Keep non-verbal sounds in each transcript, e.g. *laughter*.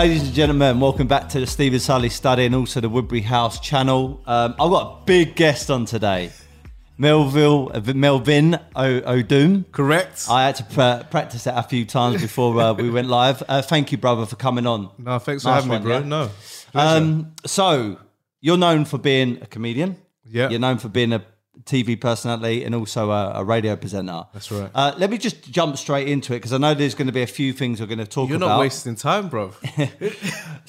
Ladies and gentlemen, welcome back to the Steven Sulley Study and also the Woodbury House channel. Um, I've got a big guest on today, Melville, uh, Melvin o- Odoom. Correct. I had to pra- practice that a few times before uh, we went live. Uh, thank you, brother, for coming on. no, thanks for having one, me, bro. yeah. No. pleasure. Um, so, you're known for being a comedian. Yeah. You're known for being a TV personality and also a, a radio presenter. That's right. Uh, let me just jump straight into it because I know there's going to be a few things we're going to talk about. You're not wasting time, bro. *laughs*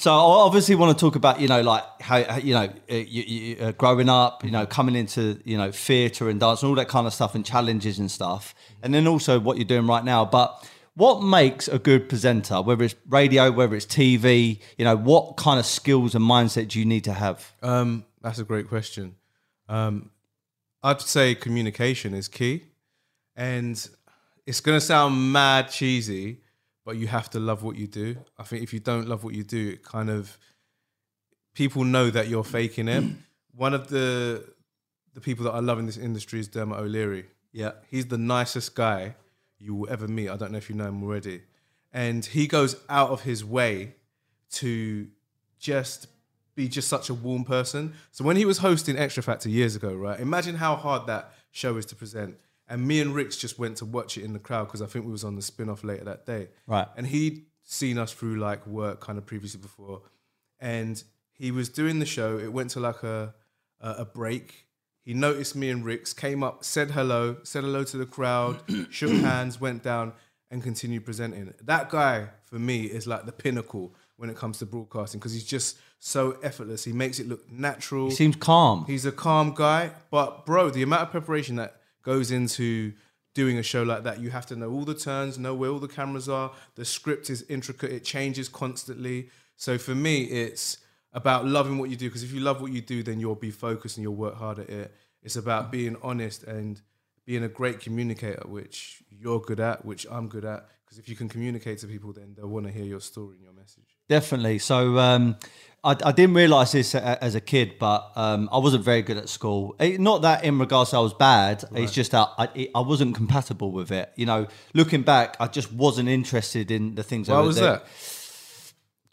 So I obviously want to talk about you know like how how, you know uh, you, you, uh, growing up, you know coming into you know theatre and dance and all that kind of stuff and challenges and stuff, and then also what you're doing right now. But what makes a good presenter, whether it's radio, whether it's TV, you know, what kind of skills and mindset do you need to have? um, that's a great question. Um, I'd say communication is key, and it's gonna sound mad cheesy, but you have to love what you do. I think if you don't love what you do, it kind of people know that you're faking it. *clears throat* One of the the people that I love in this industry is Dermot O'Leary. Yeah, He's the nicest guy you will ever meet. I don't know if you know him already. And he goes out of his way to just be just such a warm person. So when he was hosting Xtra Factor years ago, right? Imagine how hard that show is to present. And me and Rix just went to watch it in the crowd because I think we was on the spin-off later that day. Right. And he'd seen us through like work kind of previously before. And he was doing the show. It went to like a a, a break. He noticed me and Rix, came up, said hello, said hello to the crowd, *clears throat* shook hands, went down, and continued presenting. That guy, for me, is like the pinnacle when it comes to broadcasting because he's just so effortless. He makes it look natural. he seems calm. He's a calm guy, but bro, the amount of preparation that goes into doing a show like that, you have to know all the turns, know where all the cameras are. The script is intricate; it changes constantly. So for me, it's about loving what you do because if you love what you do, then you'll be focused and you'll work hard at it. It's about being honest and being a great communicator, which you're good at, which I'm good at. Because if you can communicate to people, then they'll want to hear your story and your message. Definitely. So um, I, I didn't realize this a- as a kid, but um, I wasn't very good at school. Eh, Not that in regards to I was bad. It's just that I, it- I wasn't compatible with it. You know, looking back, I just wasn't interested in the things. I Why was was doing. that?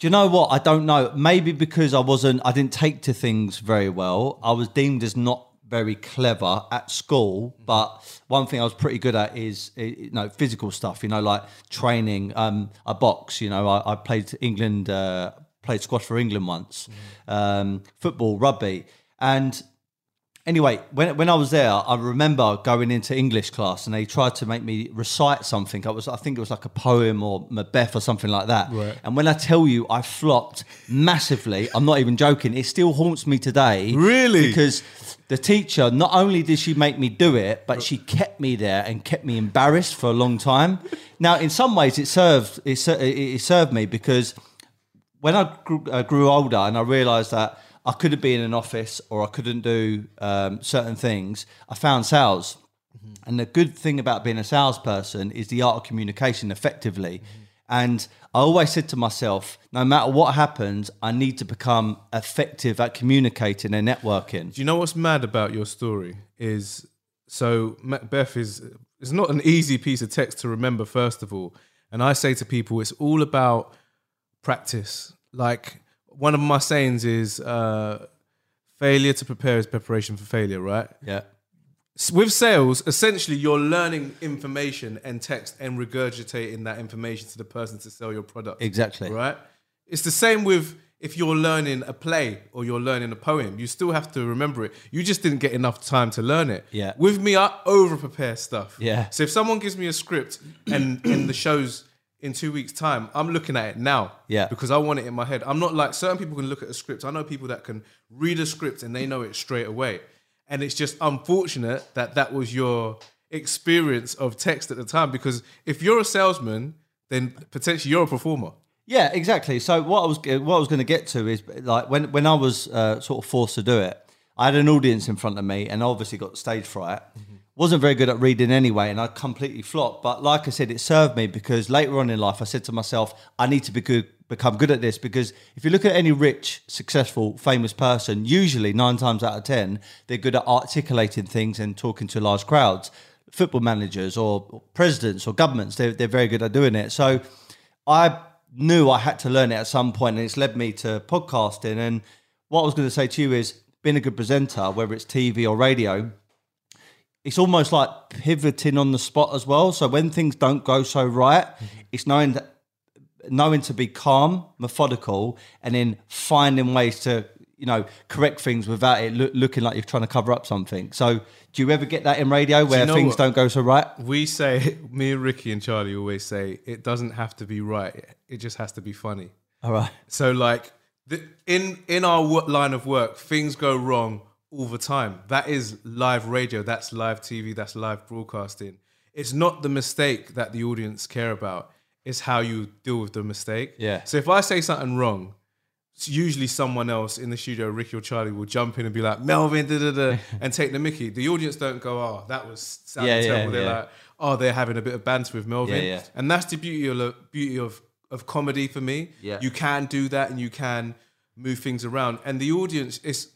Do you know what? I don't know. Maybe because I wasn't, I didn't take to things very well. I was deemed as not very clever at school. But one thing I was pretty good at is, eh, you know, physical stuff. You know, like training. Um, I box. You know, I, I played England, uh, played squash for England once, um, football, rugby, and anyway, when when I was there, I remember going into English class and they tried to make me recite something. I was, I think it was like a poem or Macbeth or something like that. Right. And when I tell you, I flopped massively. I'm not even joking. It still haunts me today. Really? Because the teacher not only did she make me do it, but she kept me there and kept me embarrassed for a long time. Now, in some ways, it served it it served me because when I grew, uh, grew older and I realised that I couldn't be in an office or I couldn't do um, certain things, I found sales. And the good thing about being a salesperson is the art of communication effectively. And I always said to myself, no matter what happens, I need to become effective at communicating and networking. Do you know what's mad about your story? Is so Macbeth is is not an easy piece of text to remember. First of all, and I say to people, it's all about practice. Like one of my sayings is, uh, "Failure to prepare is preparation for failure." Right? Yeah. With sales, essentially, you're learning information and text and regurgitating that information to the person to sell your product. Exactly. Right? It's the same with if you're learning a play or you're learning a poem, you still have to remember it. You just didn't get enough time to learn it. Yeah. With me, I over prepare stuff. Yeah. So if someone gives me a script and and the show's in two weeks' time, I'm looking at it now. Yeah. Because I want it in my head. I'm not like certain people can look at a script. I know people that can read a script and they know it straight away. And it's just unfortunate that that was your experience of text at the time. Because if you're a salesman, then potentially you're a performer. Yeah, exactly. So what I was what I was going to get to is like when when I was uh, sort of forced to do it, I had an audience in front of me, and obviously got stage fright. Wasn't very good at reading anyway, and I completely flopped. But like I said, it served me because later on in life, I said to myself, I need to be good, become good at this. Because if you look at any rich, successful, famous person, usually nine times out of ten, they're good at articulating things and talking to large crowds. Football managers or presidents or governments, they're, they're very good at doing it. So I knew I had to learn it at some point, and it's led me to podcasting. And what I was going to say to you is, being a good presenter, whether it's TV or radio, it's almost like pivoting on the spot as well. So when things don't go so right, mm-hmm. it's knowing that knowing to be calm, methodical, and then finding ways to you know correct things without it loo- looking like you're trying to cover up something. So do you ever get that in radio where know things what? don't go so right? We say, *laughs* me and Rickie and Charlie always say, it doesn't have to be right. It just has to be funny. All right. So like the, in in our line of work, things go wrong all the time. That is live radio. That's live TV. That's live broadcasting. It's not the mistake that the audience care about. It's how you deal with the mistake. Yeah. So if I say something wrong, it's usually someone else in the studio, Rickie or Charlie, will jump in and be like, Melvin, da da da, *laughs* and take the Mickey. The audience don't go, oh, that was sounding Yeah, yeah, terrible. They're yeah. like, oh, they're having a bit of banter with Melvin. Yeah, yeah. And that's the beauty of beauty of of comedy for me. Yeah. You can do that and you can move things around. And the audience is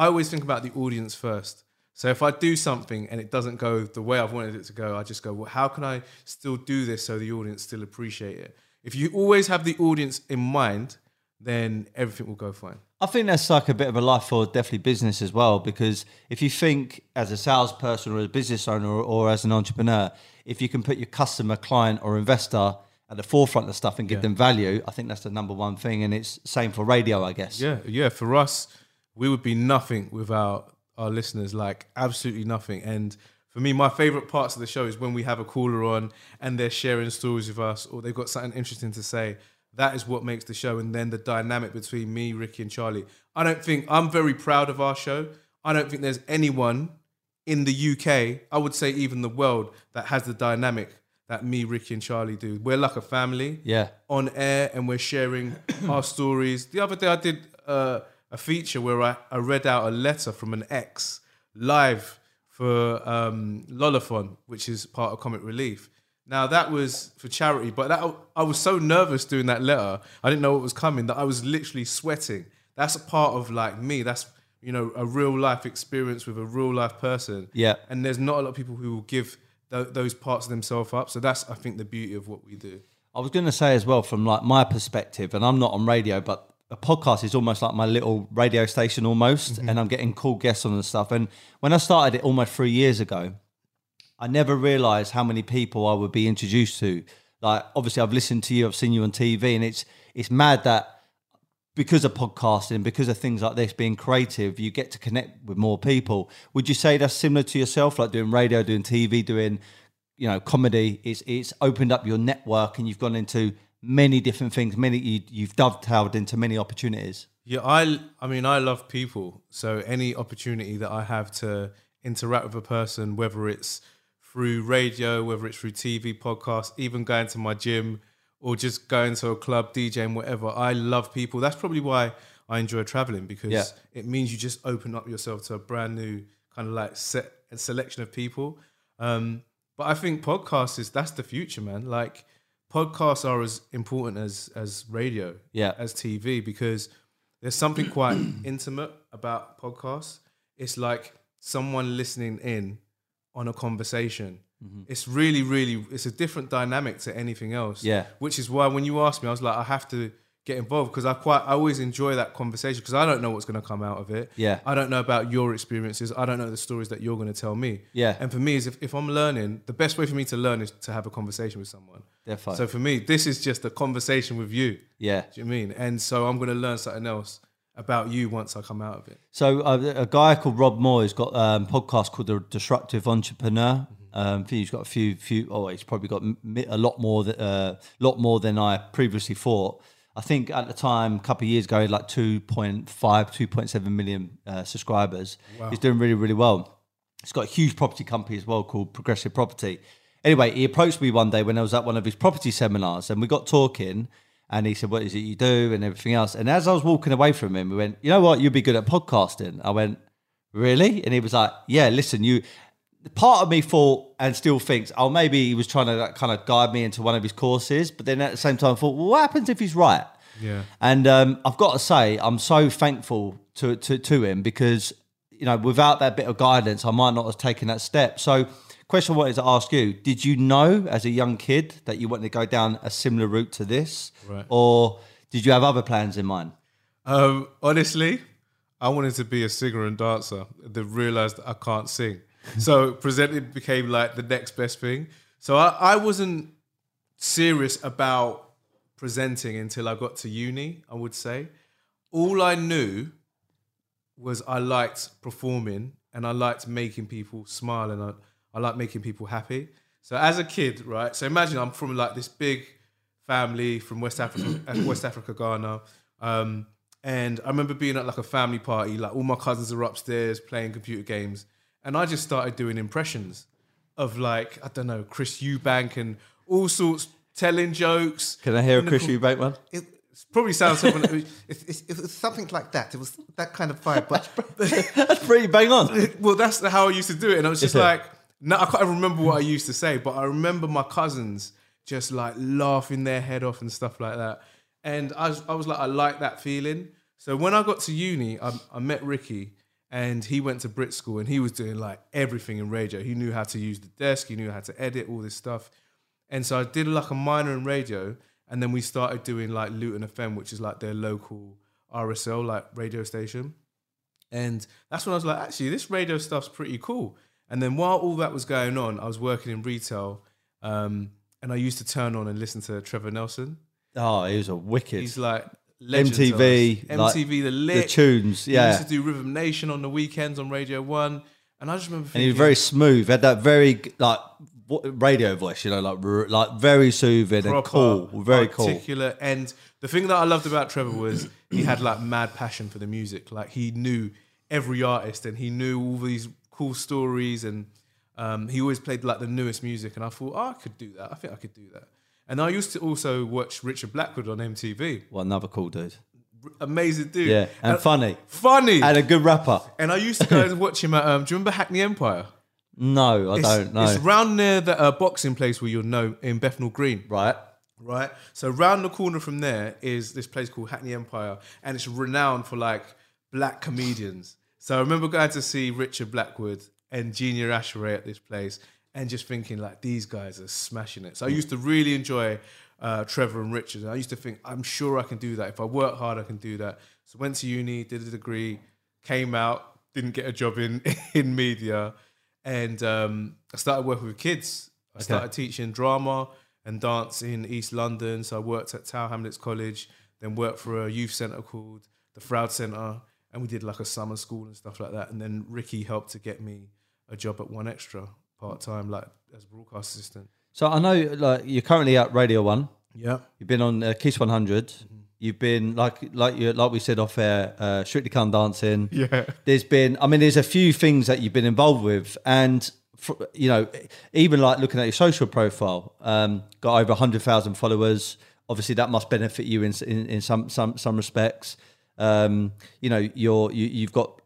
I always think about the audience first. So if I do something and it doesn't go the way I've wanted it to go, I just go, well, how can I still do this so the audience still appreciate it? If you always have the audience in mind, then everything will go fine. I think that's like a bit of a life for definitely business as well. Because if you think as a salesperson or a business owner or, or as an entrepreneur, if you can put your customer, client, or investor at the forefront of stuff and give them value, I think that's the number one thing. And it's same for radio, I guess. Yeah, yeah. For us, we would be nothing without our listeners, like absolutely nothing. And for me, my favorite parts of the show is when we have a caller on and they're sharing stories with us or they've got something interesting to say. That is what makes the show. And then the dynamic between me, Rickie, and Charlie. I don't think I'm very proud of our show. I don't think there's anyone in the UK, I would say even the world, that has the dynamic that me, Rickie, and Charlie do. We're like a family Yeah. on air and we're sharing our stories. The other day I did uh, a feature where I, I read out a letter from an ex live for um, Lolathon, which is part of Comic Relief. Now that was for charity, but that I was so nervous doing that letter. I didn't know what was coming that I was literally sweating. That's a part of like me. That's you know a real life experience with a real life person. Yeah. And there's not a lot of people who will give th- those parts of themselves up. So that's I think the beauty of what we do. I was going to say as well, from like my perspective, and I'm not on radio, but a podcast is almost like my little radio station almost, mm-hmm. and I'm getting cool guests on and stuff. And when I started it almost three years ago, I never realised how many people I would be introduced to. Like, obviously, I've listened to you, I've seen you on TV, and it's it's mad that because of podcasting, because of things like this being creative, you get to connect with more people. Would you say that's similar to yourself, like doing radio, doing TV, doing you know comedy? It's it's opened up your network, and you've gone into many different things. Many you, you've dovetailed into many opportunities. Yeah, I I mean I love people. So any opportunity that I have to interact with a person, whether it's through radio, whether it's through TV, podcast, even going to my gym or just going to a club, DJing, whatever. I love people. That's probably why I enjoy traveling because Yeah. it means you just open up yourself to a brand new kind of like set a selection of people. Um, but I think podcasts is that's the future, man. Like podcasts are as important as as radio, Yeah. as TV because there's something quite *clears throat* intimate about podcasts. It's like someone listening in on a conversation. Mm-hmm. It's really, really, it's a different dynamic to anything else. Yeah. Which is why when you asked me, I was like, I have to get involved because I quite, I always enjoy that conversation because I don't know what's going to come out of it. Yeah. I don't know about your experiences. I don't know the stories that you're going to tell me. Yeah. And for me, is if, if I'm learning, the best way for me to learn is to have a conversation with someone. Defo. So for me, this is just a conversation with you. Yeah. Do you mean? And so I'm going to learn something else about you once I come out of it. So uh, a guy called Rob Moore has got um, a podcast called The Disruptive Entrepreneur. Um, think he's got a few, few. Oh, he's probably got a lot more, th- uh, lot more than I previously thought. I think at the time, a couple of years ago, he had like 2.5, 2.7 million uh, subscribers. He's doing really, really well. He's got a huge property company as well called Progressive Property. Anyway, he approached me one day when I was at one of his property seminars, and we got talking. And he said, "What is it you do?" and everything else. And as I was walking away from him, we went, "You know what? You'd be good at podcasting." I went, "Really?" And he was like, "Yeah. Listen, you." Part of me thought and still thinks, "Oh, maybe he was trying to like, kind of guide me into one of his courses." But then at the same time, I thought, well, "What happens if he's right?" Yeah. And um, I've got to say, I'm so thankful to, to to him because you know without that bit of guidance, I might not have taken that step. So question I wanted to ask you: Did you know as a young kid that you wanted to go down a similar route to this, Right. or did you have other plans in mind? Um, honestly, I wanted to be a singer and dancer. Then realized I can't sing, so presenting became like the next best thing. So I, I wasn't serious about presenting until I got to uni. I would say all I knew was I liked performing and I liked making people smile and I, I liked making people happy. So as a kid, right? So imagine I'm from like this big family from West Africa, *coughs* uh, West Africa, Ghana. Um, and I remember being at like a family party, like all my cousins are upstairs playing computer games. And I just started doing impressions of like, I don't know, Chris Eubank and all sorts, telling jokes. Can I hear a Chris Eubank one? It probably sounds something like, *laughs* It's, it's, it was something like that. It was that kind of vibe. But *laughs* That's pretty bang on. well, that's how I used to do it, and I was just Is it? like, no, I can't remember what I used to say, but I remember my cousins just like laughing their head off and stuff like that, and I was, I was like, I like that feeling. So when I got to uni, I, I met Rickie, and he went to Brit School, and he was doing like everything in radio. He knew how to use the desk, he knew how to edit all this stuff, and so I did like a minor in radio, and then we started doing like Luton FM, which is like their local RSL like radio station. And that's when I was like, actually, this radio stuff's pretty cool. And then while all that was going on, I was working in retail, um, and I used to turn on and listen to Trevor Nelson. Oh, he was a wicked. He's like MTV, us. like, MTV, the the lit tunes, He yeah. used to do Rhythm Nation on the weekends on Radio One, and I just remember and he was very smooth. Had that very like radio voice, you know, like like very soothing and cool, very cool. articulate. And the thing that I loved about Trevor was he had like mad passion for the music. Like he knew every artist and he knew all these cool stories and um, he always played like the newest music. And I thought, oh, I could do that. I think I could do that. And I used to also watch Richard Blackwood on MTV. Well, another cool dude. Amazing dude. Yeah, and funny. Funny. And a good rapper. And I used to go and watch him at, um, do you remember Hackney Empire? No, I It's, don't know. It's round near the uh, boxing place where you'll know in Bethnal Green. right. right? So round the corner from there is this place called Hackney Empire, and it's renowned for like black comedians. So I remember going to see Richard Blackwood and Junior Asheray at this place, and just thinking like these guys are smashing it. So I used to really enjoy uh, Trevor and Richard. And I used to think I'm sure I can do that if I work hard. I can do that. So went to uni, did a degree, came out, didn't get a job in *laughs* in media, and um, I started working with kids. I started teaching drama and dance in East London. So I worked at Tower Hamlets College, then worked for a youth centre called the Froud Centre, and we did like a summer school and stuff like that. And then Ricky helped to get me a job at 1Xtra part time, like as a broadcast assistant. So I know like you're currently at Radio One. Yeah. You've been on uh, Kiss 100. You've been like like you like we said off air, uh, Strictly Come Dancing. *laughs* Yeah. There's been, I mean, there's a few things that you've been involved with, and fr you know, even like looking at your social profile, um, got over hundred thousand followers. Obviously, that must benefit you in in, in some some some respects. Um, you know, you're you, you've got.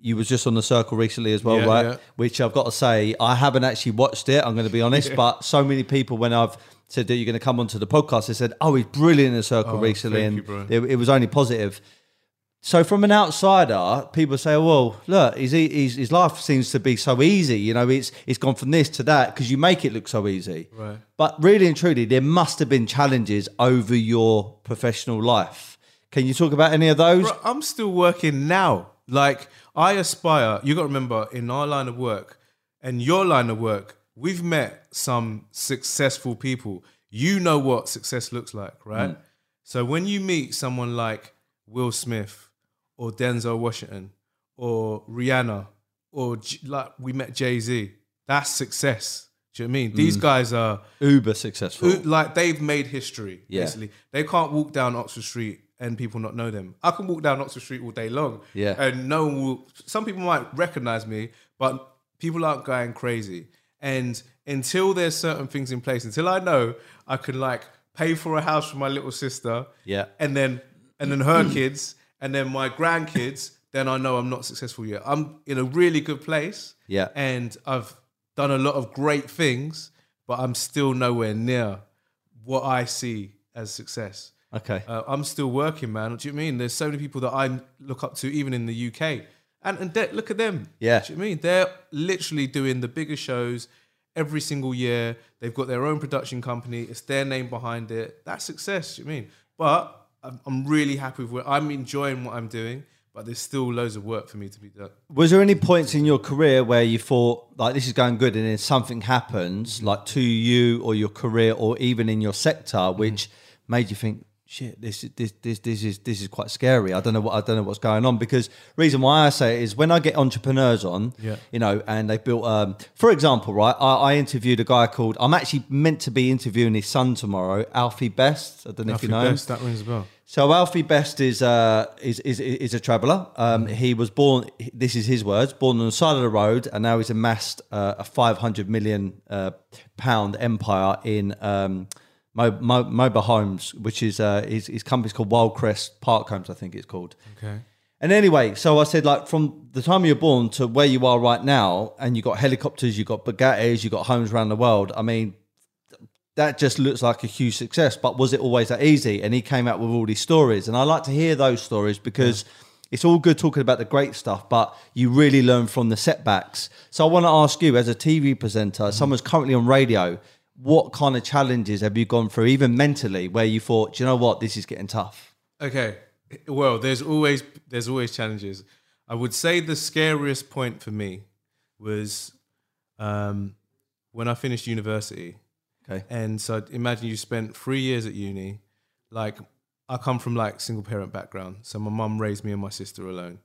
You was just on the circle recently as well, Yeah, right? yeah. Which I've got to say, I haven't actually watched it. I'm going to be honest, *laughs* but so many people when I've said that you're going to come onto the podcast, they said, "Oh, he's brilliant in the circle Oh, recently," thank and you, it, it was only positive. So from an outsider, people say, oh, "Well, look, his, his his life seems to be so easy. You know, it's it's gone from this to that because you make it look so easy." Right. But really and truly, there must have been challenges over your professional life. Can you talk about any of those? Bro, I'm still working now. Like I aspire. You got to remember, in our line of work and your line of work, we've met some successful people. You know what success looks like, right? Mm. So when you meet someone like Will Smith or Denzel Washington or Rihanna or like we met Jay Z, that's success. Do you know what I mean? These mm. guys are Uber successful. like they've made history. Yeah. Basically, they can't walk down Oxford Street and people not know them. I can walk down Oxford Street all day long, Yeah. and no one will. Some people might recognize me, but people aren't going crazy. And until there's certain things in place, until I know I can like pay for a house for my little sister, Yeah. and then and then her kids, and then my grandkids, then I know I'm not successful yet. I'm in a really good place, Yeah. and I've done a lot of great things, but I'm still nowhere near what I see as success. Okay. Uh, I'm still working, man. What do you mean? There's so many people that I look up to, even in the UK, and and they- look at them. Yeah. What do you know what I mean? They're literally doing the bigger shows. every single year. They've got their own production company. It's their name behind it. That's success. You mean? But I'm, I'm really happy with what I'm enjoying what I'm doing. But there's still loads of work for me to be done. Was there any points in your career where you thought like this is going good, and then something happens, like to you or your career, or even in your sector, which made you think, "Shit, this is this this this is this is quite scary." I don't know what I don't know what's going on because reason why I say it is when I get entrepreneurs on, Yeah. you know, and they built, um, for example, right, I, I interviewed a guy called. I'm actually meant to be interviewing his son tomorrow, Alfie Best. I don't know if you know. Best, that rings a bell. So Alfie Best is uh, is, is is a traveller. Um, he was born. This is his words: born on the side of the road, and now he's amassed uh, a 500 million uh, pound empire in um, mo- mo- mobile homes, which is uh, his, his company's called Wyldecrest Park Homes, I think it's called. Okay. And anyway, so I said, like, from the time you were born to where you are right now, and you got helicopters, you got Bugattis, you got homes around the world. I mean, that just looks like a huge success. But was it always that easy? And he came out with all these stories, and I like to hear those stories because it's all good talking about the great stuff, but you really learn from the setbacks. So I want to ask you, as a TV presenter, someone's currently on radio. What kind of challenges have you gone through, even mentally, where you thought, "Do you know what, this is getting tough? Okay. Well, there's always there's always challenges. I would say the scariest point for me was um, when I finished university. Okay. And so imagine you spent three years at uni. Like I come from like single parent background, so my mum raised me and my sister alone,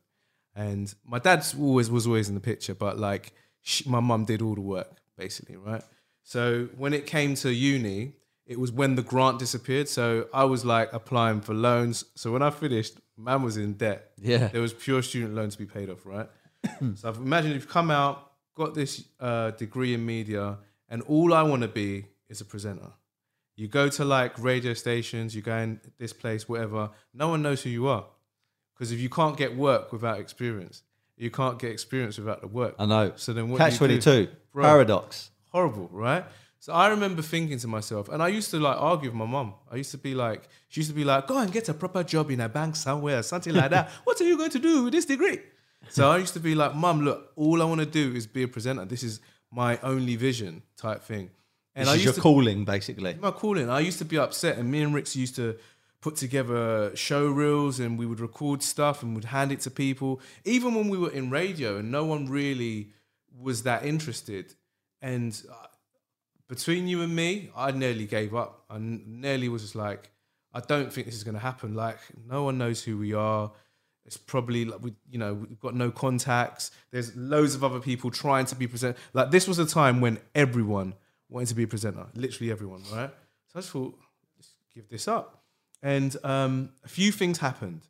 and my dad's always was always in the picture, but like sh my mum did all the work basically, right? So when it came to uni, it was when the grant disappeared. So I was like applying for loans. So when I finished, man was in debt. Yeah. there was pure student loan to be paid off, right? *coughs* so I've imagined you've come out, got this uh, degree in media, and all I want to be is a presenter. You go to like radio stations, you go in this place, whatever. No one knows who you are because if you can't get work without experience, you can't get experience without the work. I know. So then what? Catch do you 22, Bro. paradox. Horrible, right? So I remember thinking to myself, and I used to like argue with my mum. I used to be like, she used to be like, go and get a proper job in a bank somewhere, something like that. what are you going to do with this degree? So I used to be like, mum, look, all I want to do is be a presenter. This is my only vision type thing. And This I used your to calling, basically. my calling. I used to be upset, and me and Rix used to put together show reels, and we would record stuff and would hand it to people. Even when we were in radio, and no one really was that interested. And uh, between you and me, I nearly gave up. I nearly was just like, I don't think this is going to happen. Like, no one knows who we are. It's probably like we, you know, we've got no contacts. There's loads of other people trying to be present. Like this was a time when everyone wanted to be a presenter, literally everyone, right? So I just thought, let's give this up. And um, a few things happened.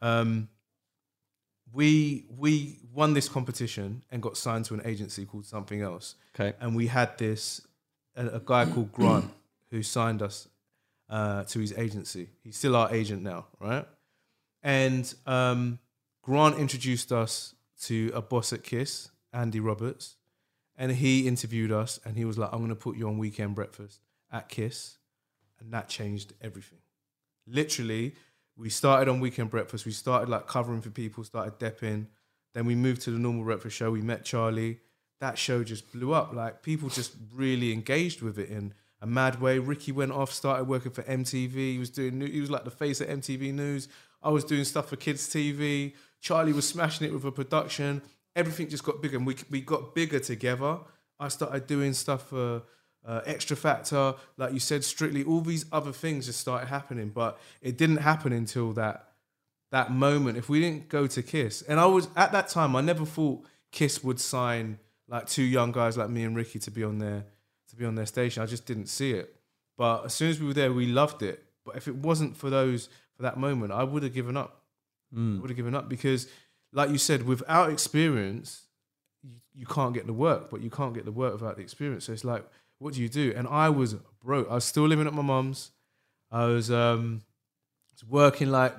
Um, we we won this competition and got signed to an agency called something else. Okay. And we had this a, a guy called *clears throat* Grant who signed us uh, to his agency. He's still our agent now, right? And um, Grant introduced us to a boss at Kiss, Andy Roberts, and he interviewed us and he was like, I'm going to put you on weekend breakfast at Kiss. And that changed everything. Literally, we started on weekend breakfast. We started like covering for people, started depping. Then we moved to the normal breakfast show. We met Charlie. That show just blew up. Like people just really engaged with it in a mad way. Rickie went off, started working for MTV. He was doing. He was like the face of MTV News. I was doing stuff for kids TV. Charlie was smashing it with a production. Everything just got bigger, and we we got bigger together. I started doing stuff for uh, Xtra Factor, like you said, Strictly. All these other things just started happening, but it didn't happen until that that moment. If we didn't go to Kiss, and I was at that time, I never thought Kiss would sign like two young guys like me and Rickie to be on their to be on their station. I just didn't see it. But as soon as we were there, we loved it. But if it wasn't for those for that moment, I would have given up. I would have given up because, like you said, without experience, you, you can't get the work. But you can't get the work without the experience. So it's like, what do you do? And I was broke. I was still living at my mum's. I was um working like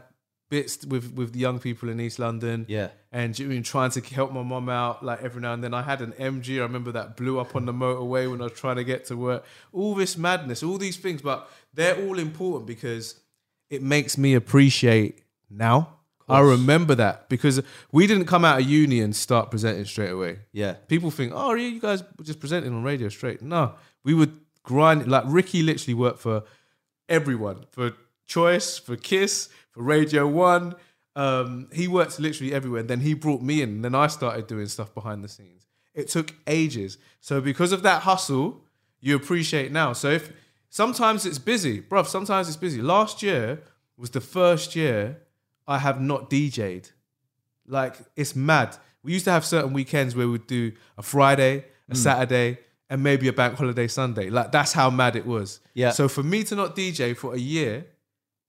bits with with the young people in East London. Yeah. And you mean trying to help my mum out like every now and then. I had an MG. I remember that blew up on the motorway when I was trying to get to work. All this madness, all these things, but they're all important because it makes me appreciate now. I remember that because we didn't come out of uni and start presenting straight away. Yeah. People think, oh, yeah, you guys were just presenting on radio straight. No, we would grind. Like Rickie literally worked for everyone, for Choice, for Kiss, for Radio One. Um, he worked literally everywhere. And then he brought me in. And then I started doing stuff behind the scenes. It took ages. So because of that hustle, you appreciate now. So if sometimes it's busy, bruv, sometimes it's busy. Last year was the first year I have not DJ'd. Like it's mad. We used to have certain weekends where we'd do a Friday, a Saturday, and maybe a bank holiday Sunday. Like that's how mad it was. Yeah. So for me to not DJ for a year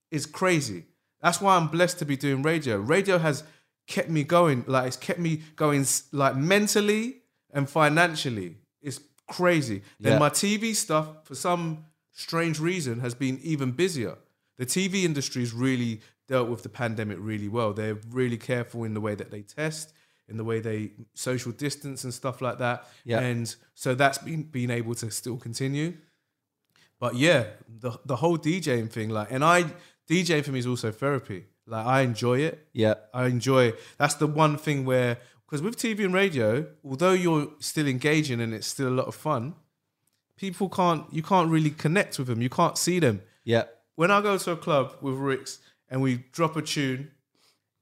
is crazy. That's why I'm blessed to be doing radio. Radio has kept me going. Like it's kept me going like mentally and financially. It's crazy. Then Yeah. my TV stuff, for some strange reason, has been even busier. The TV industry's really dealt with the pandemic really well. They're really careful in the way that they test, in the way they social distance and stuff like that. Yeah. And so that's been been able to still continue. But yeah, the the whole DJing thing, like, and I DJing for me is also therapy. Like, I enjoy it. Yeah. I enjoy. That's the one thing where, because with TV and radio, although you're still engaging and it's still a lot of fun, people can't. You can't really connect with them. You can't see them. Yeah. When I go to a club with Ricks and we drop a tune,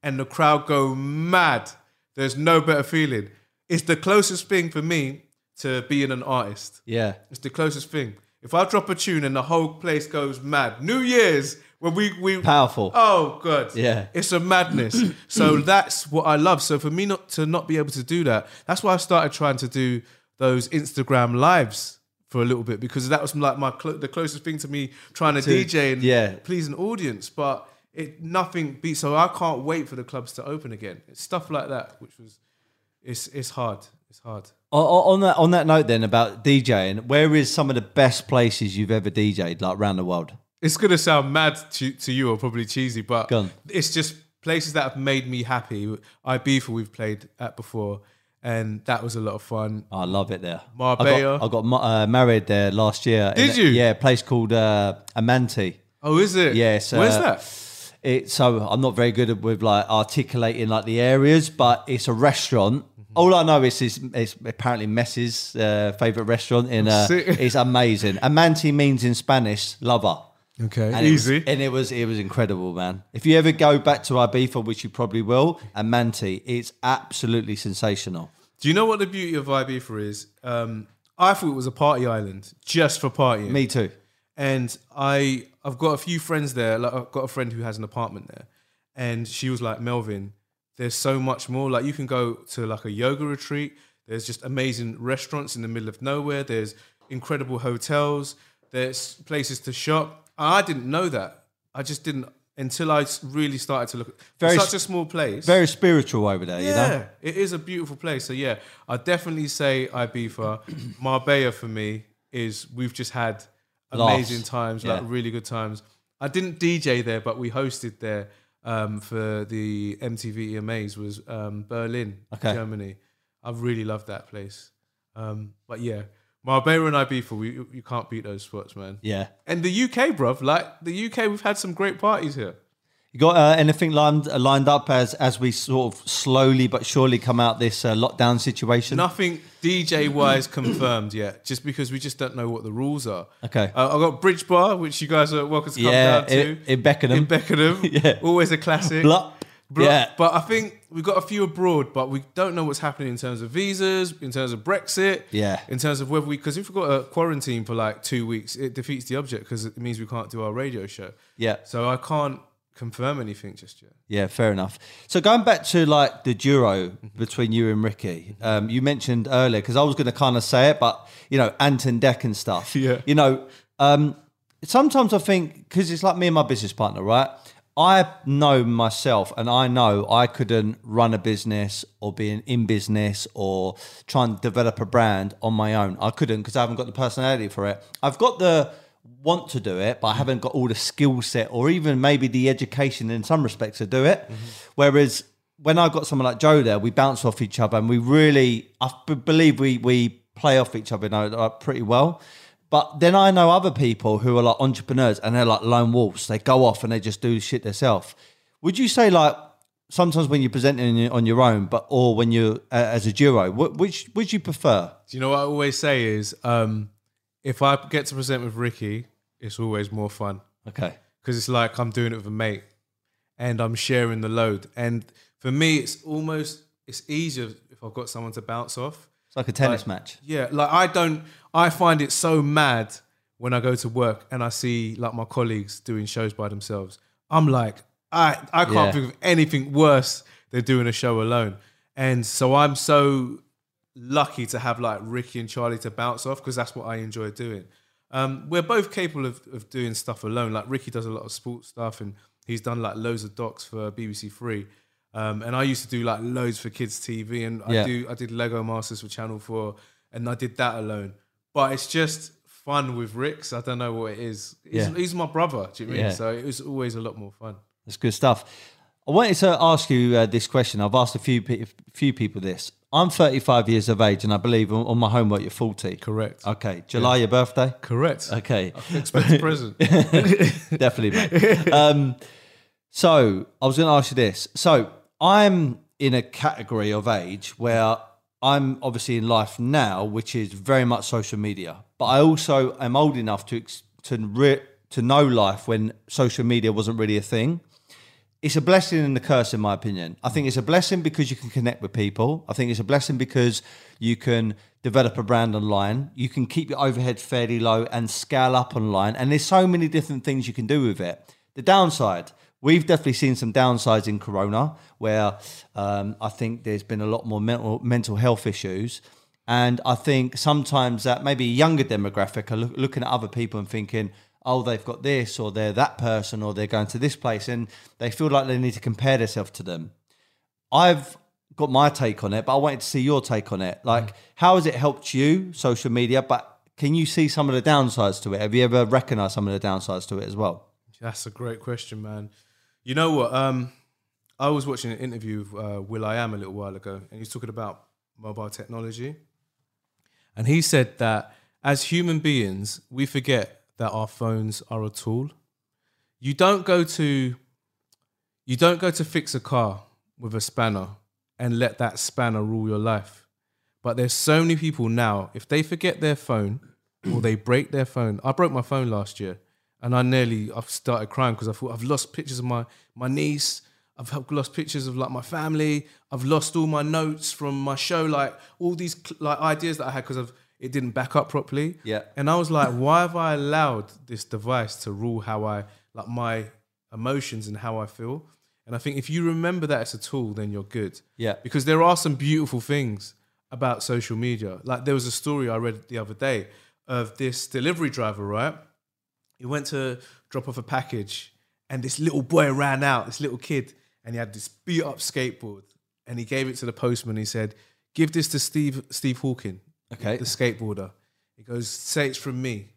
and the crowd go mad, there's no better feeling. It's the closest thing for me to being an artist. Yeah. It's the closest thing. If I drop a tune and the whole place goes mad, New Year's when we we Powerful. Oh god, Yeah. it's a madness. *clears throat* so that's what I love. So for me not to not be able to do that, that's why I started trying to do those Instagram lives for a little bit because that was like my cl- the closest thing to me trying to, DJ and yeah. please an audience. But it nothing beats. So I can't wait for the clubs to open again. It's stuff like that, which was it's it's hard. It's hard. On that on that note, then about DJing, where is some of the best places you've ever DJed, like around the world? It's gonna sound mad to, to you or probably cheesy, but it's just places that have made me happy. Ibiza we've played at before, and that was a lot of fun. I love it there. Marbella. I got, I got uh, married there last year. Did you? Yeah, a place called uh, Amante. Oh, is it? Yes. Where's uh, that? It, so I'm not very good at, with like articulating like the areas, but it's a restaurant. Mm-hmm. All I know is it's, it's apparently Messi's uh, favorite restaurant in. Uh, *laughs* it's amazing. Amante means in Spanish lover. Okay, And it was- easy. and it was it was incredible, man. If you ever go back to Ibiza, which you probably will, Amante, it's absolutely sensational. Do you know what the beauty of Ibiza is? Um, I thought it was a party island just for partying. Me too. And I I've got a few friends there. Like I've got a friend who has an apartment there, and she was like, Melvin, there's so much more. Like you can go to like a yoga retreat. There's just amazing restaurants in the middle of nowhere. There's incredible hotels. There's places to shop. I didn't know that. I just didn't until I really started to look. Very such a small place. Very spiritual over there, you know. Yeah, it is a beautiful place. So yeah, I definitely say Ibiza. *clears throat* Marbella for me is we've just had Amazing times, like really good times. I didn't DJ there, but we hosted there um, for the MTV EMAs. Was um, Berlin, Okay. Germany. I really loved that place. Um, but yeah, Marbella and Ibiza, we you can't beat those spots, man. Yeah. And the UK, bruv, like the UK, we've had some great parties here. You got uh, anything lined lined up as as we sort of slowly but surely come out this uh, lockdown situation? Nothing DJ wise confirmed yet, just because we just don't know what the rules are. Okay. Uh, I got Bridge Bar, which you guys are welcome to come Yeah, down to in- in Beckenham. In Beckenham, *laughs* Yeah. always a classic. Blup. Bro- Yeah. but I think we've got a few abroad, but we don't know what's happening in terms of visas, in terms of Brexit, Yeah. in terms of whether we because if we've got a quarantine for like two weeks, it defeats the object because it means we can't do our radio show. Yeah. So I can't confirm anything just yet. Yeah, fair enough. So going back to like the duo between you and Rickie, um, you mentioned earlier because I was going to kind of say it, but you know, Ant and Dec and stuff. *laughs* Yeah. You know, um, sometimes I think because it's like me and my business partner, right? I know myself, and I know I couldn't run a business or be in, in business or try and develop a brand on my own. I couldn't because I haven't got the personality for it. I've got the want to do it, but I haven't got all the skill set or even maybe the education in some respects to do it. Whereas when I've got someone like Joe there, we bounce off each other and we really, I b- believe we we play off each other you know, like, pretty well. But then I know other people who are like entrepreneurs and they're like lone wolves. They go off and they just do shit themselves. Would you say like sometimes when you're presenting on your- own, but or when you're uh, as a duo? Which which you prefer? Do you know what I always say is um, if I get to present with Rickie, it's always more fun Okay. because it's like I'm doing it with a mate and I'm sharing the load. And for me, it's almost it's easier if I've got someone to bounce off. It's like a tennis match. Yeah, like I don't. I find it so mad when I go to work and I see like my colleagues doing shows by themselves. I'm like, I I can't Yeah. think of anything worse than doing a show alone. And so I'm so lucky to have like Rickie and Charlie to bounce off because that's what I enjoy doing. Um, we're both capable of, of doing stuff alone. Like Rickie does a lot of sports stuff and he's done like loads of docs for BBC Three. Um, and I used to do like loads for kids TV and I do I did Lego Masters for Channel 4 and I did that alone. But it's just fun with Ricks. I don't know what it is. He's, Yeah. he's my brother, do you mean? Yeah. So it was always a lot more fun. That's good stuff. I wanted to ask you uh, this question. I've asked a few pe- few people this. I'm 35 years of age, and I believe on, on my homework you're 40. Correct. Okay, July your birthday. Correct. Okay, Expect a *laughs* present. *laughs* definitely. Mate. um, so I was going to ask you this. So I'm in a category of age where I'm obviously in life now, which is very much social media. But I also am old enough to ex- to re- to know life when social media wasn't really a thing. It's a blessing and a curse, in my opinion. I think it's a blessing because you can connect with people. I think it's a blessing because you can develop a brand online. You can keep your overhead fairly low and scale up online. And there's so many different things you can do with it. The downside, we've definitely seen some downsides in Corona where um, I think there's been a lot more mental, mental health issues. And I think sometimes that maybe a younger demographic are look, looking at other people and thinking, oh, they've got this, or they're that person, or they're going to this place, and they feel like they need to compare themselves to them. I've got my take on it, but I wanted to see your take on it. Like, how has it helped you, social media? But can you see some of the downsides to it? Have you ever recognized some of the downsides to it as well? That's a great question, man. You know what? Um, I was watching an interview with uh, will.i.am a little while ago, and he's talking about mobile technology. And he said that as human beings, we forget that our phones are a tool. You don't go to you don't go to fix a car with a spanner and let that spanner rule your life. But there's so many people now, if they forget their phone or they break their phone. I broke my phone last year and I nearly I've started crying because I thought I've lost pictures of my my niece. I've lost pictures of like my family. I've lost all my notes from my show, like all these like ideas that I had because of it didn't back up properly. Yeah. And I was like, why have I allowed this device to rule how I like my emotions and how I feel? And I think if you remember that as a tool, then you're good. Yeah. Because there are some beautiful things about social media. Like there was a story I read the other day of this delivery driver, right? He went to drop off a package and this little boy ran out, this little kid, and he had this beat up skateboard and he gave it to the postman. He said, Give this to Steve Steve Hawking, Okay. the skateboarder. He goes, Say it's from me.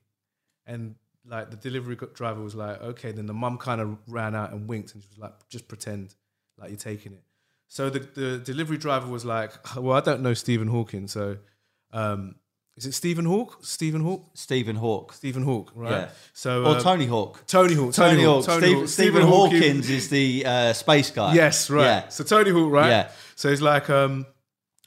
And like the delivery driver was like, Okay. Then the mum kind of ran out and winked and she was like, Just pretend like you're taking it. So the, the delivery driver was like, Well, I don't know Stephen Hawking. So um, is it Stephen Hawk? Stephen Hawk? Stephen Hawk. Stephen Hawk, right? Yeah. So Or uh, Tony Hawk. Tony Hawk. Tony Hawk. Tony Steve- Hawk. Stephen Hawkins is the uh, space guy. Yes, right. Yeah. So Tony Hawk, right? Yeah. So he's like, um,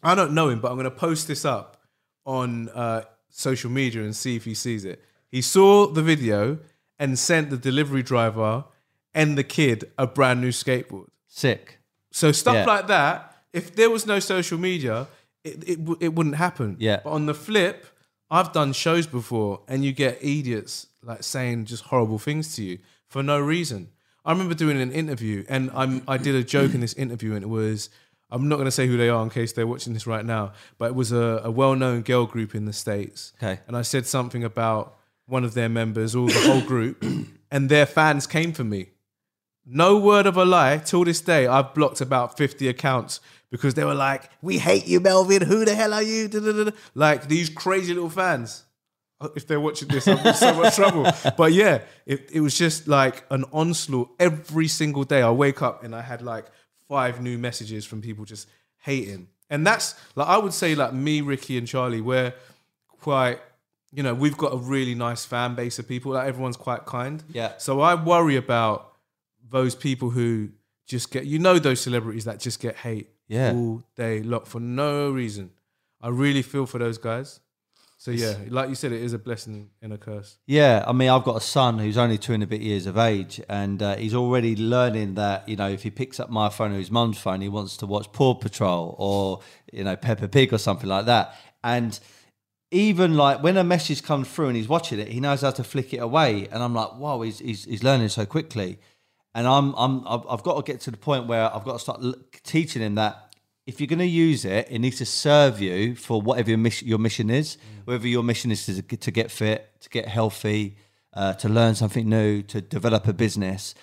I don't know him, but I'm going to post this up on uh, social media and see if he sees it. He saw the video and sent the delivery driver and the kid a brand new skateboard. Sick. So stuff Yeah. like that. If there was no social media, it it, it wouldn't happen. Yeah. But on the flip, I've done shows before, and you get idiots like saying just horrible things to you for no reason. I remember doing an interview, and I'm I did a joke in this interview, and it was I'm not going to say who they are in case they're watching this right now, but it was a, a well-known girl group in the states. Okay. And I said something about one of their members or the whole group, *coughs* and their fans came for me. No word of a lie. Till this day, I've blocked about 50 accounts because they were like, We hate you, Melvin. Who the hell are you? Da, da, da, da. Like these crazy little fans. Uh, If they're watching this, I'm in so much *laughs* trouble. But yeah, it, it was just like an onslaught every single day. I wake up and I had like five new messages from people just hating. And that's like, I would say, like me, Rickie, and Charlie, we're quite, you know, we've got a really nice fan base of people. Like everyone's quite kind. Yeah. So I worry about those people who just get you know those celebrities that just get hate Yeah. all day long for no reason. I really feel for those guys. So yeah, like you said, it is a blessing and a curse. Yeah, I mean, I've got a son who's only two and a bit years of age, and uh, he's already learning that you know if he picks up my phone or his mum's phone, he wants to watch Paw Patrol or you know Peppa Pig or something like that. And even like when a message comes through and he's watching it, he knows how to flick it away. And I'm like, wow, he's he's, he's learning so quickly. And I'm I'm I've, I've got to get to the point where I've got to start teaching him that if you're going to use it, it needs to serve you for whatever your mission, your mission is. Whether your mission is to, get- to get fit, to get healthy, uh, to learn something new, to develop a business.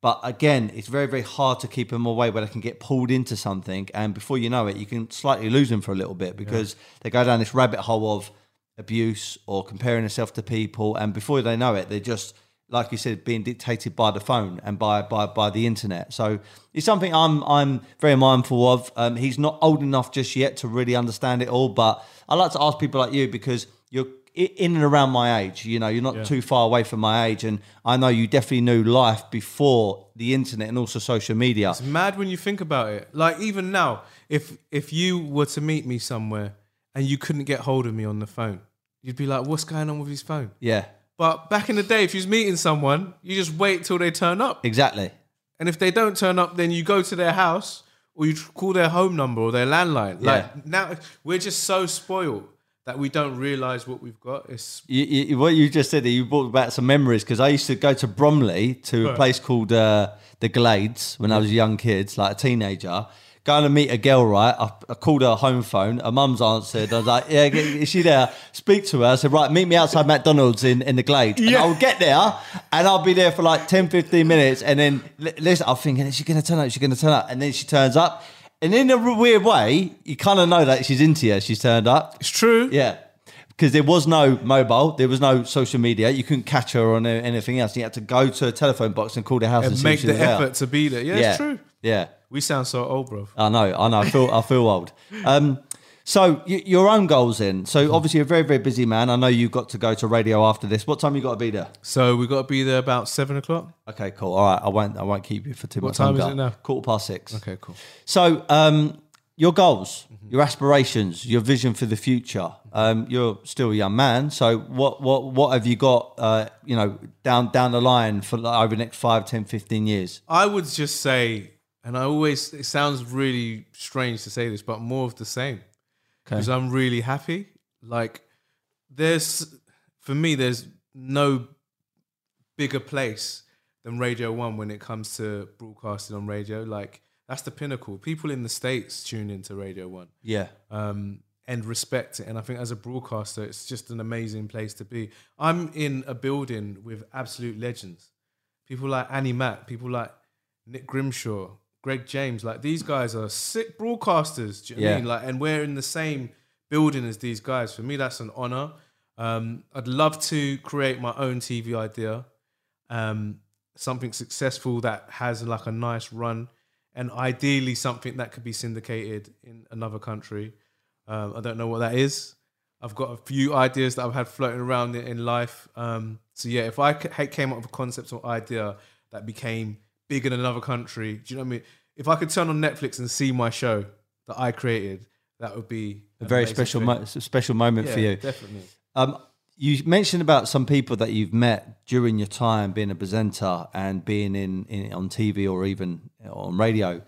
But again, it's very, very hard to keep them away where they can get pulled into something. And before you know it, you can slightly lose them for a little bit because they go down this rabbit hole of abuse or comparing themselves to people. And before they know it, they're just, like you said, being dictated by the phone and by, by, by the internet. So it's something I'm, I'm very mindful of. Um, he's not old enough just yet to really understand it all. But I like to ask people like you because you're in and around my age. You know, you're not too far away from my age, and I know you definitely knew life before the internet and also social media. It's mad when you think about it. Like even now, if if you were to meet me somewhere and you couldn't get hold of me on the phone, you'd be like, "What's going on with his phone?" Yeah, But back in the day, if you was meeting someone, you just wait till they turn up, exactly. and if they don't turn up, then you go to their house or you call their home number or their landline. Yeah. Like now, we're just so spoiled that we don't realize what we've got. It's You, you, what you just said, there, you brought back some memories because I used to go to Bromley to a place called uh, the Glades when I was a young kid, like a teenager. Going to meet a girl, right? I, I called her home phone. Her mum's answered. I was like, "Yeah, is she there?" Speak to her. I said, "Right, meet me outside McDonald's in, in the Glades." And Yeah. I'll get there, and I'll be there for like 10, 15 minutes, and then li- listen. I'm thinking, is she going to turn up? Is she going to turn up? And then she turns up, and in a weird way, you kind of know that she's into you. She's turned up. it's true. Yeah. Because there was no mobile, there was no social media. You couldn't catch her on anything else. You had to go to a telephone box and call the house and, And see make the effort to be there. Yeah, Yeah, it's true. Yeah, We sound so old, bro. I know. I know. I feel. I feel old. Um, so your own goals in. So obviously you're a very very busy man. I know you've got to go to radio after this. What time you got to be there? So we got to be there about seven o'clock. Okay, cool. All right. I won't. I won't keep you for too What much time is longer. it now? Quarter past six. Okay, cool. So, um, your goals, Mm-hmm. your aspirations, your vision for the future. Um, you're still a young man. So, what what what have you got? Uh, you know, down down the line for like over the next 5, 10, 15 years. I would just say, and I always, it sounds really strange to say this, but more of the same. Because I'm really happy. Like, there's, for me, there's no bigger place than Radio One when it comes to broadcasting on radio. Like, that's the pinnacle. People in the States tune into Radio One Yeah, um, and respect it. And I think as a broadcaster, it's just an amazing place to be. I'm in a building with absolute legends. People like Annie Mac, people like Nick Grimshaw, Greg James. Like these guys are sick broadcasters. Do you know what I Yeah. mean? Like, and we're in the same building as these guys. For me, that's an honor. Um, I'd love to create my own TV idea, um, something successful that has like a nice run, and ideally something that could be syndicated in another country. Um, I don't know what that is. I've got a few ideas that I've had floating around in, in life. Um, so yeah, if I came up with a concept or idea that became big in another country, do you know what I mean? If I could turn on Netflix and see my show that I created, that would be a very special mo- special moment Yeah, for you. Definitely. Um, you mentioned about some people that you've met during your time being a presenter and being in, in on TV or even on radio.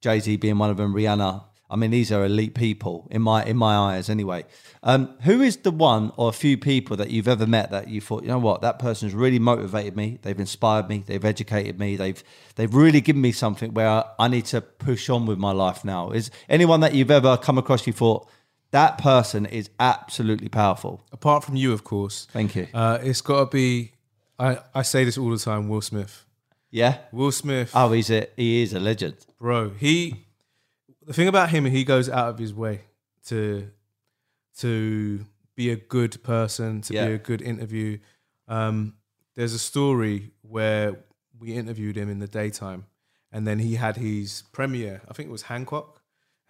Jay Z being one of them, Rihanna. I mean, these are elite people in my in my eyes, anyway. Um, who is the one or a few people that you've ever met that you thought, you know what, that person's really motivated me. They've inspired me. They've educated me. They've they've really given me something where I need to push on with my life now. Is anyone that you've ever come across you thought that person is absolutely powerful? Apart from you, of course, Thank you. uh, it's got to be. I, I say this all the time. Will Smith. Yeah. Will Smith. Oh, he's a he is a legend. bro he the thing about him he goes out of his way to to be a good person to Yeah. be a good interview. Um there's a story where we interviewed him in the daytime and then he had his premiere. I think it was hancock.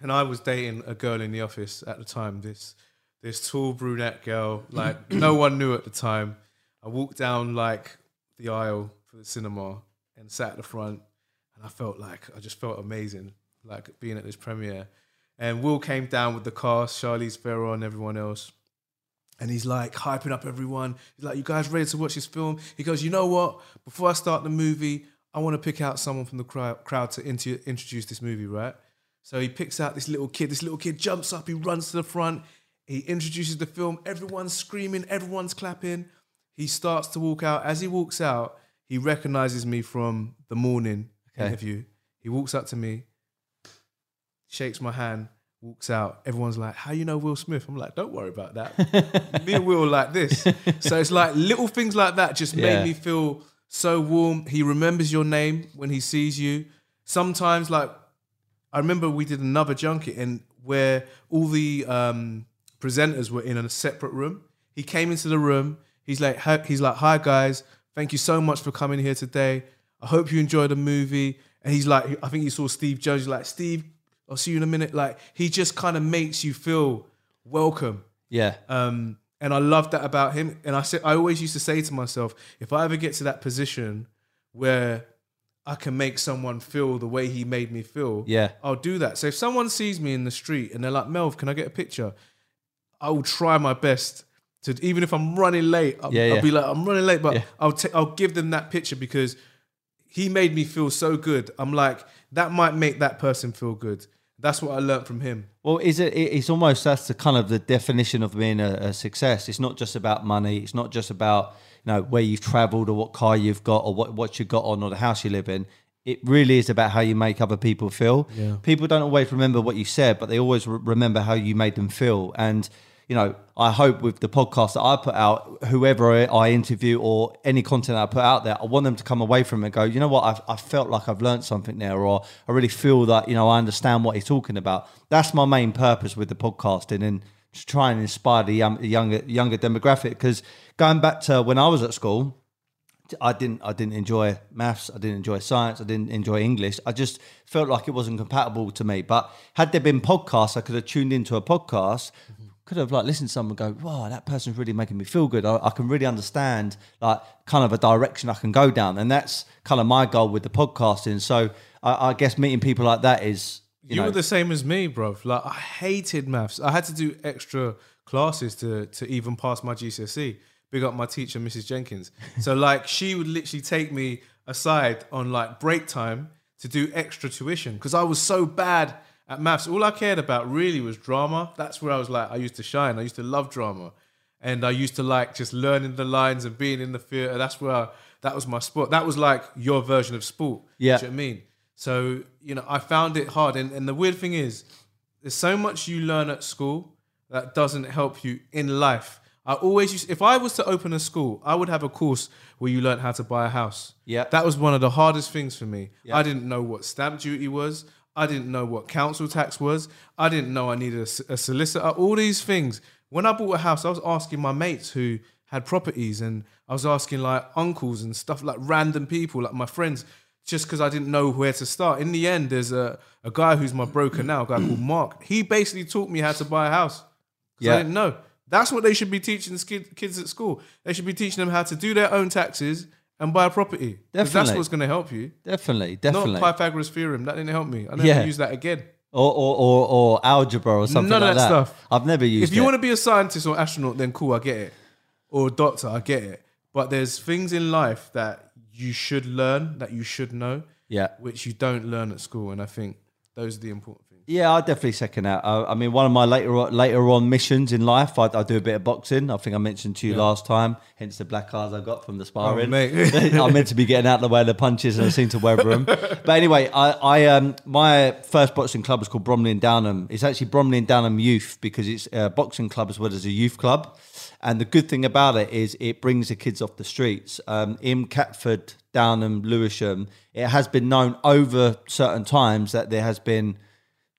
And i was dating a girl in the office at the time this this tall brunette girl. Like *clears throat* no one knew at the time. I walked down like the aisle for the cinema and sat at the front and and I felt like I just felt amazing, like being at this premiere. And Will came down with the cast, Charlize Theron, everyone else. And he's like hyping up everyone. He's like, "You guys ready to watch this film?" He goes, "You know what? Before I start the movie, I want to pick out someone from the crowd, to inter- introduce this movie, right?" So he picks out this little kid. This little kid jumps up. He runs to the front. He introduces the film. Everyone's screaming. Everyone's clapping. He starts to walk out. As he walks out, he recognizes me from the morning Okay. interview. He walks up to me, shakes my hand, walks out. Everyone's like, "How you know Will Smith?" I'm like, "Don't worry about that. *laughs* me and Will like this." So it's like little things like that just Yeah. made me feel so warm. He remembers your name when he sees you. Sometimes, like I remember we did another junket and where all the um, presenters were in a separate room. He came into the room. He's like, hi, he's like, "Hi guys, thank you so much for coming here today. I hope you enjoyed the movie." And he's like, I think he saw Steve. He's like, "Steve, I'll see you in a minute." Like he just kind of makes you feel welcome. Yeah. Um, and I love that about him. And I said, I always used to say to myself, if I ever get to that position where I can make someone feel the way he made me feel, Yeah. I'll do that. So if someone sees me in the street and they're like, Melv, can I get a picture? I will try my best to, even if I'm running late, I'll, Yeah, I'll be like, I'm running late, but Yeah. I'll ta- I'll give them that picture because he made me feel so good. I'm like, that might make that person feel good. That's what I learned from him. Well, is it? it- It's almost that's the kind of the definition of being a, a success. It's not just about money. It's not just about you know where you've travelled or what car you've got or what what you got on or the house you live in. It really is about how you make other people feel. Yeah. People don't always remember what you said, but they always re- remember how you made them feel. And you know, I hope with the podcast that I put out, whoever I- interview or any content I put out there, I want them to come away from it and go, you know what, I've, I felt like I've learned something there, or I really feel that, you know, I understand what he's talking about. That's my main purpose with the podcasting and to try and inspire the young, younger, younger demographic. Because going back to when I was at school, I didn't I didn't enjoy maths, I didn't enjoy science, I didn't enjoy English. I just felt like it wasn't compatible to me. But had there been podcasts, I could have tuned into a podcast, could have like listened to someone go, Wow, that person's really making me feel good. I, I can really understand like kind of a direction I can go down. And that's kind of my goal with the podcasting. So I, I guess meeting people like that is you, You, know were the same as me, bro. Like I hated maths. I had to do extra classes to to even pass my GCSE. Big up my teacher, Mrs. Jenkins. So *laughs* like she would literally take me aside on like break time to do extra tuition because I was so bad at maths. All I cared about really was drama. That's where I was like I used to shine. I used to love drama. And I used to like just learning the lines and being in the theatre. That's where I, that was my sport. That was like your version of sport. Yeah. You know what I mean? So, you know, I found it hard. And, and the weird thing is, there's so much you learn at school that doesn't help you in life. I always used, if I was to open a school, I would have a course where you learn how to buy a house. Yeah. That was one of the hardest things for me. I didn't know what stamp duty was. I didn't know what council tax was. I didn't know I needed a solicitor. All these things. When I bought a house, I was asking my mates who had properties and I was asking like uncles and stuff like random people, like my friends, just because I didn't know where to start. In the end, there's a, a guy who's my broker now, a guy called Mark. He basically taught me how to buy a house because Yeah. I didn't know. That's what they should be teaching kids at school. They should be teaching them how to do their own taxes and buy a property. 'Cause That's what's going to help you. definitely, definitely. Not Pythagoras theorem. That didn't help me. I never Yeah. use that again. or, or, or, or algebra or something None of like that that. stuff. I've never used If you it. want to be a scientist or astronaut, then cool, I get it. Or a doctor, I get it. But there's things in life that you should learn, that you should know, yeah. which you don't learn at school. And I think those are the important. Yeah, I definitely second that. I, I mean, one of my later on, later on missions in life, I, I do a bit of boxing. I think I mentioned to you last time, hence the black eyes I got from the sparring. Oh. *laughs* I'm meant to be getting out of the way of the punches, and I seem to weather them. *laughs* But anyway, I, I um, my first boxing club was called Bromley and Downham. It's actually Bromley and Downham Youth because it's a boxing club as well as a youth club. And the good thing about it is it brings the kids off the streets. Um, in Catford, Downham, Lewisham, it has been known over certain times that there has been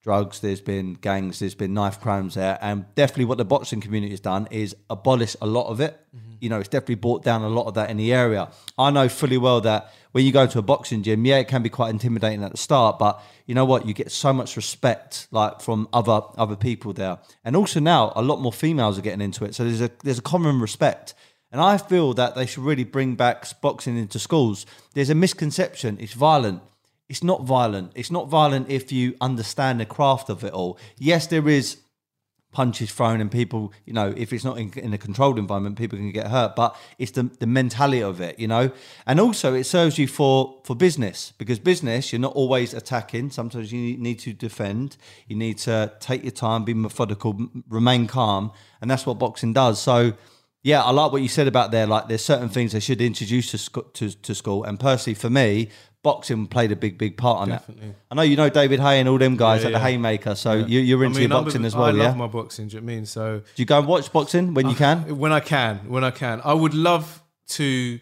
drugs, there's been gangs, there's been knife crimes there, and definitely what the boxing community has done is abolish a lot of it. Mm-hmm. You know, it's definitely brought down a lot of that in the area. I know fully well that when you go to a boxing gym, yeah, it can be quite intimidating at the start, but you know what? You get so much respect like from other other people there, and also now a lot more females are getting into it. So there's a there's a common respect. And I feel that they should really bring back boxing into schools. There's a misconception; it's violent it's not violent. It's not violent if you understand the craft of it all. Yes, there is punches thrown and people, you know, if it's not in, in a controlled environment, people can get hurt. But it's the the mentality of it, you know. And also, it serves you for for business because business, you're not always attacking. Sometimes you need- to defend. You need to take your time, be methodical, remain calm, and that's what boxing does. So. Yeah, I like what you said about there. Like, there's certain things they should introduce to, sco- to to school, and personally, for me, boxing played a big, big part on Definitely. that. I know you know David Haye and all them guys Yeah, at the. Hayemaker, so you, you're I into mean, your I'm boxing as well, I yeah? love my boxing. Do you know I mean? So Do you go and watch boxing when you can? when I can, when I can, I would love to.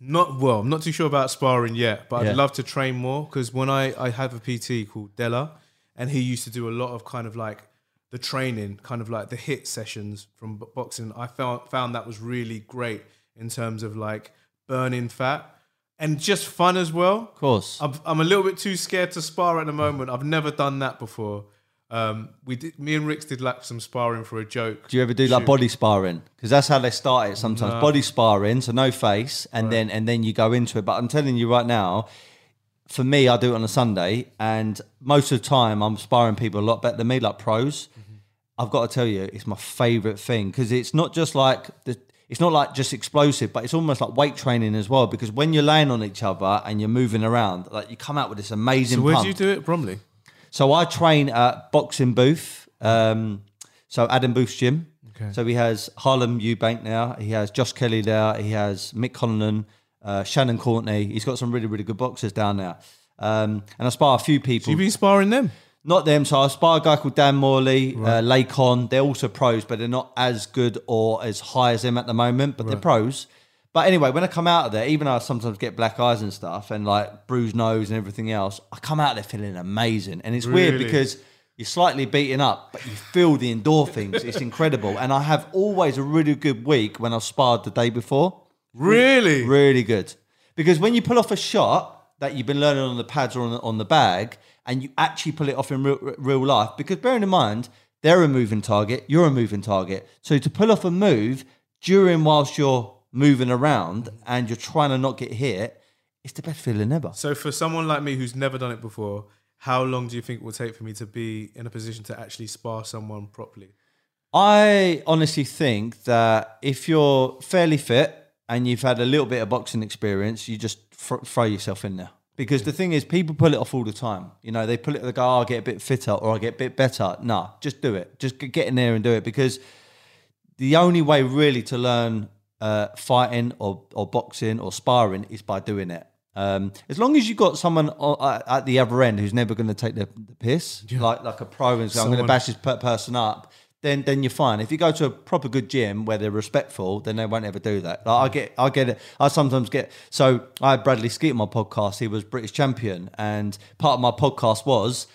Not well. I'm not too sure about sparring yet, but Yeah. I'd love to train more because when I I have a PT called Della, and he used to do a lot of kind of like the training, kind of like the hit sessions from boxing. I found found that was really great in terms of like burning fat and just fun as well. Of course. I'm, I'm a little bit too scared to spar at the moment. I've never done that before. Um, we did, me and Ricks did like some sparring for a joke. Do you ever do like Shoot. body sparring? Because that's how they start it sometimes. Body sparring, so no face, and then and then you go into it. But I'm telling you right now, for me, I do it on a Sunday, and most of the time I'm sparring people a lot better than me, like pros. I've got to tell you, it's my favorite thing because it's not just like the. It's not like just explosive, but it's almost like weight training as well. Because when you're laying on each other and you're moving around, like you come out with this amazing. So where do you do it, Bromley? So I train at Boxing Booth. Um, so Adam Booth's gym. Okay. So he has Harlem Eubank now. He has Josh Kelly there. He has Mick Conlan, uh, Shannon Courtenay. He's got some really, really good boxers down there. Um, and I spar a few people. You've been sparring them. Not them. So I spar a guy called Dan Morley, uh, Lakon. They're also pros, but they're not as good or as high as them at the moment. But they're pros. But anyway, when I come out of there, even though I sometimes get black eyes and stuff, and like bruised nose and everything else, I come out there feeling amazing. And it's weird because you're slightly beaten up, but you feel the endorphins. it's incredible. And I have always a really good week when I've sparred the day before. Really? Really good. Because when you pull off a shot that you've been learning on the pads or on the, on the bag, and you actually pull it off in real, real life, because bearing in mind, they're a moving target, you're a moving target. So to pull off a move during whilst you're moving around and you're trying to not get hit, it's the best feeling ever. So for someone like me who's never done it before, how long do you think it will take for me to be in a position to actually spar someone properly? I honestly think that if you're fairly fit and you've had a little bit of boxing experience, you just throw yourself in there. Because the thing is, people pull it off all the time. You know, they pull it, they go, oh, I'll get a bit fitter or I'll get a bit better. No, just do it. Just get in there and do it. Because the only way really to learn uh, fighting or, or boxing or sparring is by doing it. Um, as long as you've got someone at at the other end who's never going to take the, the piss, like like a pro and say, I'm going to bash this person up, then then you're fine. If you go to a proper good gym where they're respectful, then they won't ever do that. Like I get, I get it. I sometimes get. So I had Bradley Skeete on my podcast. He was British champion, and part of my podcast was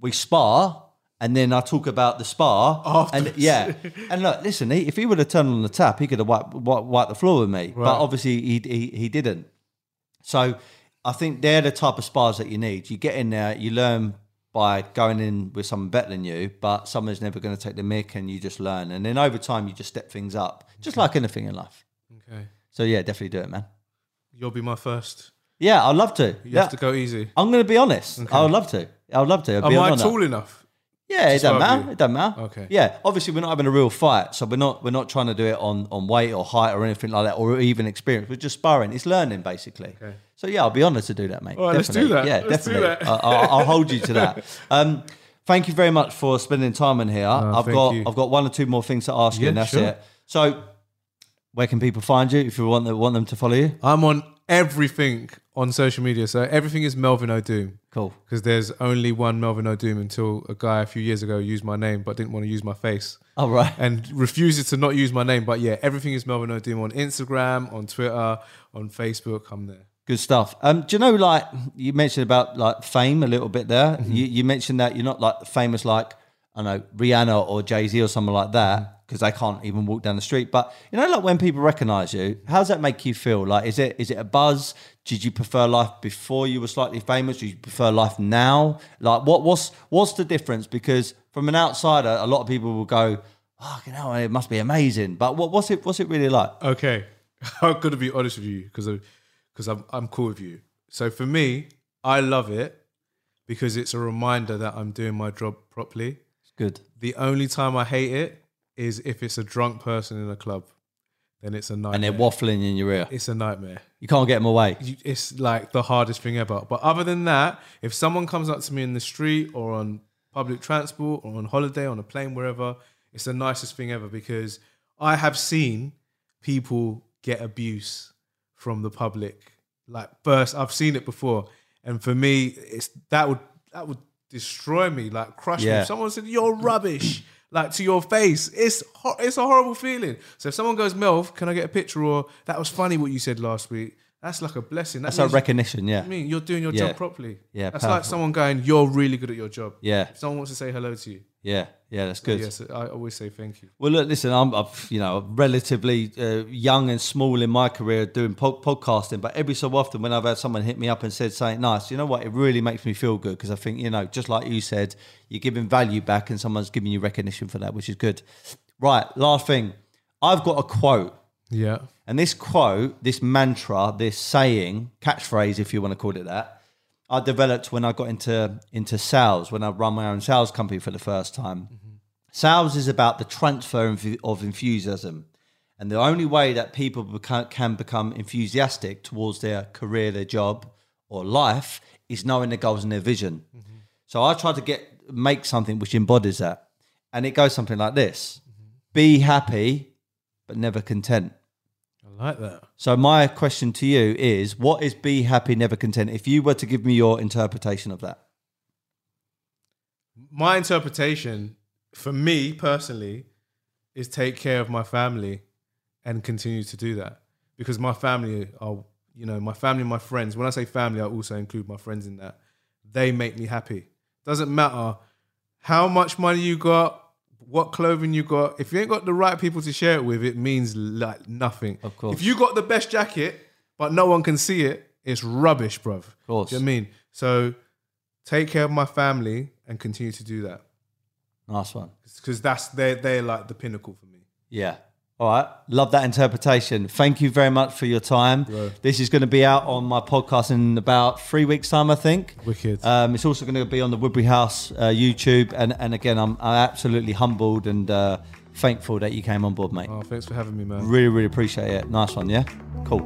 we spar. And then I talk about the spar, and yeah, and look, listen. He, if he would have turned on the tap, he could have wiped, wiped, wiped the floor with me. But obviously, he, he he didn't. So I think they're the type of spars that you need. You get in there, you learn by going in with someone better than you, but someone's never going to take the mick, and you just learn. And then over time, you just step things up, just like anything in life. Okay. So yeah, definitely do it, man. You'll be my first. Yeah, I'd love to. You Yeah. have to go easy. I'm going to be honest. I would love to. I would love to. It'd Am I honour. tall enough? Yeah, it doesn't matter. you? It doesn't matter. Okay. Yeah, obviously we're not having a real fight, so we're not we're not trying to do it on on weight or height or anything like that, or even experience. We're just sparring. It's learning basically. Okay. So yeah, I'll be honoured to do that, mate. All right, let's do that. Yeah, Let's definitely. that. I- I'll, I'll hold you to that. *laughs* Um, thank you very much for spending time in here. I've got you. I've got one or two more things to ask you, and that's sure. it. So, where can people find you if you want them, want them to follow you? I'm on everything on social media. So everything is Melvin Odoom. Cool. Because there's only one Melvin Odoom until a guy a few years ago used my name but didn't want to use my face All right. and refuses to not use my name. But yeah, everything is Melvin Odoom on Instagram, on Twitter, on Facebook. I'm there. Good stuff. Um, do you know, like you mentioned about like fame a little bit there. Mm-hmm. You, you mentioned that you're not like famous like I don't know Rihanna or Jay Z or someone like that because they can't even walk down the street. But you know, like when people recognize you, how does that make you feel? Like, is it is it a buzz? Did you prefer life before you were slightly famous? Do you prefer life now? Like, what what's what's the difference? Because from an outsider, a lot of people will go, "Oh, you know, it must be amazing." But what, what's it what's it really like? Okay, *laughs* I'm gonna be honest with you because because I'm I'm cool with you. So for me, I love it because it's a reminder that I'm doing my job properly. It's good. The only time I hate it is if it's a drunk person in a club. Then it's a nightmare. And they're waffling in your ear. it's a nightmare. You can't get them away. You- It's like the hardest thing ever. But other than that, if someone comes up to me in the street or on public transport or on holiday, on a plane, wherever, it's the nicest thing ever because I have seen people get abuse from the public. Like first, I've seen it before, and for me, it's that would that would destroy me, like crush me. If someone said you're rubbish, like to your face, it's ho- it's a horrible feeling. So if someone goes, Melv, can I get a picture? Or that was funny what you said last week. That's like a blessing. That That's a recognition, yeah. I mean, you're doing your Yeah. job properly. Yeah, that's like someone going, "You're really good at your job." Yeah, If someone wants to say hello to you, yeah, yeah, that's good. yes, I always say thank you. Well, look, listen, I'm, I'm you know relatively uh, young and small in my career doing po- podcasting, but every so often when I've had someone hit me up and said something nice, you know what, it really makes me feel good because I think you know, just like you said, you're giving value back and someone's giving you recognition for that, which is good. Right, last thing, I've got a quote. Yeah, And this quote, this mantra, this saying, catchphrase, if you want to call it that, I developed when I got into into sales, when I run my own sales company for the first time. Mm-hmm. Sales is about the transfer of, enthusiasm. And the only way that people beca- can become enthusiastic towards their career, their job, or life is knowing their goals and their vision. Mm-hmm. So I try to get make something which embodies that. And it goes something like this mm-hmm. Be happy, but never content. I like that. So my question to you is, what is be happy, never content? If you were to give me your interpretation of that, My interpretation, for me personally, is take care of my family and continue to do that because my family are, you know, my family, and my friends. When I say family, I also include my friends in that. They make me happy. Doesn't matter how much money you got, what clothing you got. If you ain't got the right people to share it with, it means like nothing. Of course. If you got the best jacket, but no one can see it, it's rubbish, bruv. Of course. Do you know what I mean? So take care of my family and continue to do that nice one. because that's they're they're like the pinnacle for me. Yeah. All right. Love that interpretation. Thank you very much for your time. This is going to be out on my podcast in about three weeks' time, I think. Wicked. Um, it's also going to be on the Woodbury House uh, YouTube. And, and again, I'm, I'm absolutely humbled and uh, thankful that you came on board, mate. oh, thanks for having me, man. Really, really appreciate it. Nice one, yeah? Cool.